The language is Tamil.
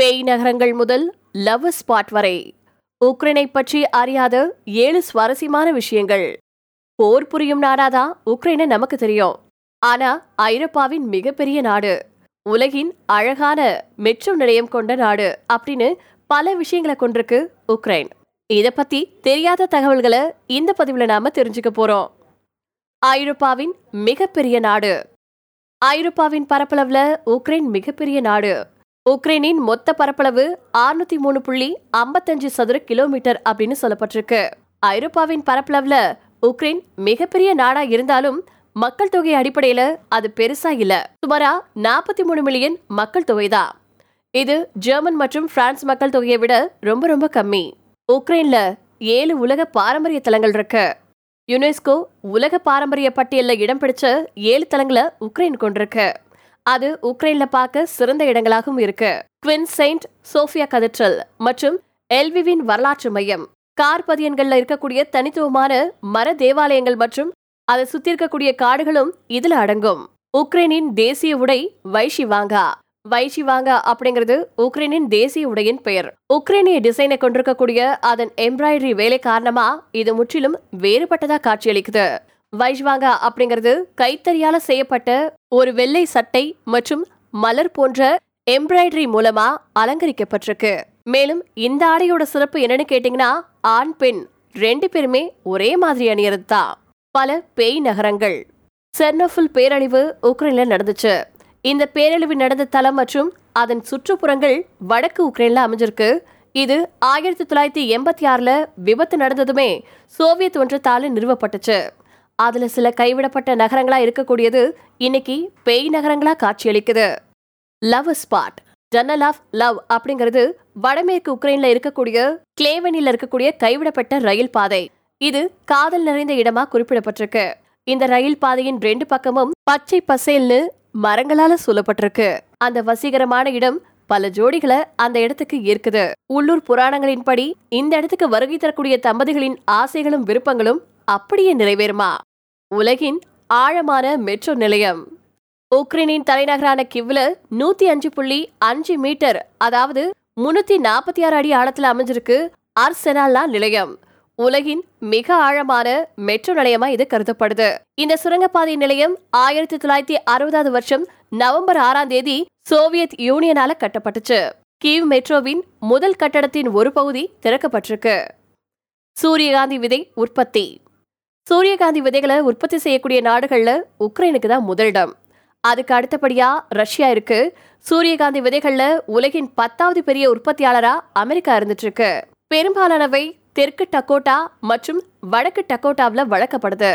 பேய் நகரங்கள் முதல் லவ் ஸ்பாட் வரை. உக்ரைனை பற்றி அறியாத ஏழு சுவாரஸ்யமான விஷயங்கள். போர் புரியும் நாடாதா உக்ரைனை நமக்கு தெரியும். ஆனா ஐரோப்பாவின் மிகப்பெரிய நாடு. உலகின் அழகான மெட்ரோ நிலையம் கொண்ட நாடு அப்படின்னு பல விஷயங்களை கொண்டிருக்கு உக்ரைன். இத பத்தி தெரியாத தகவல்களை இந்த பதிவுல நாம தெரிஞ்சுக்க போறோம். ஐரோப்பாவின் மிகப்பெரிய நாடு. ஐரோப்பாவின் பரப்பளவுல உக்ரைன் மிகப்பெரிய நாடு. உக்ரைனின் மொத்த பரப்பளவு அறுநூத்தி மூணு புள்ளி ஐம்பத்தஞ்சு சதுர கிலோமீட்டர் அப்படின்னு சொல்லப்பட்டிருக்கு. ஐரோப்பாவின் பரப்பளவுல உக்ரைன் மிகப்பெரிய நாடா இருந்தாலும் மக்கள் தொகை அடிப்படையில அது பெருசா இல்ல. சுமாரா நாற்பத்தி மூணு மில்லியன் மக்கள் தொகை தான் இது ஜெர்மன் மற்றும் பிரான்ஸ் மக்கள் தொகையை விட ரொம்ப ரொம்ப கம்மி. உக்ரைன்ல ஏழு உலக பாரம்பரிய தலங்கள் இருக்கு. யுனெஸ்கோ உலக பாரம்பரிய பட்டியலில் இடம் பிடிச்ச ஏழு தலங்களை உக்ரைன் கொண்டிருக்கு. அது உக்ரைன்ல பார்க்க சிறந்த இடங்களாகவும் இருக்கு. குவின் செயின்ட் சோஃபியா கதட்ரல் மற்றும் எல்விவின் வரலாற்று மையம். கார்பதியன்கள்ல இருக்கக்கூடிய தனித்துவமான மர தேவாலயங்கள் மற்றும் அதை சுத்தி இருக்கக்கூடிய காடுகளும் இதுல அடங்கும். உக்ரைனின் தேசிய உடை வைஷி வாங்கா வைஷி வாங்கா அப்படிங்கிறது உக்ரைனின் தேசிய உடையின் பெயர். உக்ரைனிய டிசைனை கொண்டிருக்கக்கூடிய அதன் எம்ப்ராய்டரி வேலை காரணமா இது முற்றிலும் வேறுபட்டதா காட்சியளிக்குது. வைஷ்வாங்கா அப்படிங்கிறது கைத்தறியால செய்யப்பட்ட ஒரு வெள்ளை சட்டை மற்றும் மலர் போன்ற எம்ப்ராய்டரி மூலமா அலங்கரிக்கப்பட்டிருக்கு. மேலும் இந்த ஆடையோட சிறப்பு என்னன்னு கேட்டீங்கன்னா ஆண் பெண் ரெண்டு பேருமே ஒரே மாதிரி அணியறது தான் பல பேய் நகரங்கள். செர்னஃபுல் பேரழிவு உக்ரைன்ல நடந்துச்சு. இந்த பேரழிவு நடந்த தளம் மற்றும் அதன் சுற்றுப்புறங்கள் வடக்கு உக்ரைன்ல அமைஞ்சிருக்கு. இது ஆயிரத்தி தொள்ளாயிரத்தி எண்பத்தி ஆறுல விபத்து நடந்ததுமே சோவியத் ஒன்றத்தால நிறுவப்பட்டுச்சு. அதில் சில கைவிடப்பட்ட நகரங்களாக இருக்கக்கூடியது இன்னைக்கு பேய் நகரங்களாக காட்சியளிக்குது. லவ் ஸ்பாட் ஜன்னல் ஆஃப் லவ் அப்படிங்கிறது வடமேற்கு உக்ரைன்ல இருக்கக்கூடிய கிளேவனில் இருக்கக்கூடிய கைவிடப்பட்ட ரயில் பாதை. இது காதல் நிறைந்த இடமா குறிப்பிடப்பட்டிருக்கு. இந்த ரயில் பாதையின் ரெண்டு பக்கமும் பச்சை பசேல்னு மரங்களால சூழப்பட்டிருக்கு. அந்த வசீகரமான இடம் பல ஜோடிகளை அந்த இடத்துக்கு ஈர்க்குது. உள்ளூர் புராணங்களின்படி இந்த இடத்துக்கு வருகை தரக்கூடிய தம்பதிகளின் ஆசைகளும் விருப்பங்களும் அப்படியே நிறைவேறுமா? உலகின் ஆழமான மெட்ரோ நிலையம். உக்ரைனின் தலைநகரான கிவ்ல நூத்தி அஞ்சு புள்ளி அஞ்சு மீட்டர் அதாவது முன்னூத்தி நாற்பத்தி ஆறு அடி ஆழத்தில் அமைஞ்சிருக்கு ஆர்செனாலா நிலையம். உலகின் மிக ஆழமான மெட்ரோ நிலையமா இது கருதப்படுது. இந்த சுரங்கப்பாதை நிலையம் ஆயிரத்தி தொள்ளாயிரத்தி அறுபதாவது வருஷம் நவம்பர் ஆறாம் தேதி சோவியத் யூனியனால கட்டப்பட்டுச்சு. கீவ் மெட்ரோவின் முதல் கட்டடத்தின் ஒரு பகுதி திறக்கப்பட்டிருக்கு. சூரியகாந்தி விதை உற்பத்தி. சூரியகாந்தி விதைகளை உற்பத்தி செய்யக்கூடிய நாடுகளில் உக்ரைனுக்கு தான் முதலிடம் அதுக்கு அடுத்தபடியாக ரஷ்யா இருக்கு. சூரியகாந்தி விதைகளில் உலகின் பத்தாவது பெரிய உற்பத்தியாளராக அமெரிக்கா இருந்துட்டுருக்கு. பெரும்பாலானவை தெற்கு டக்கோட்டா மற்றும் வடக்கு டக்கோட்டாவில் வழக்கப்படுது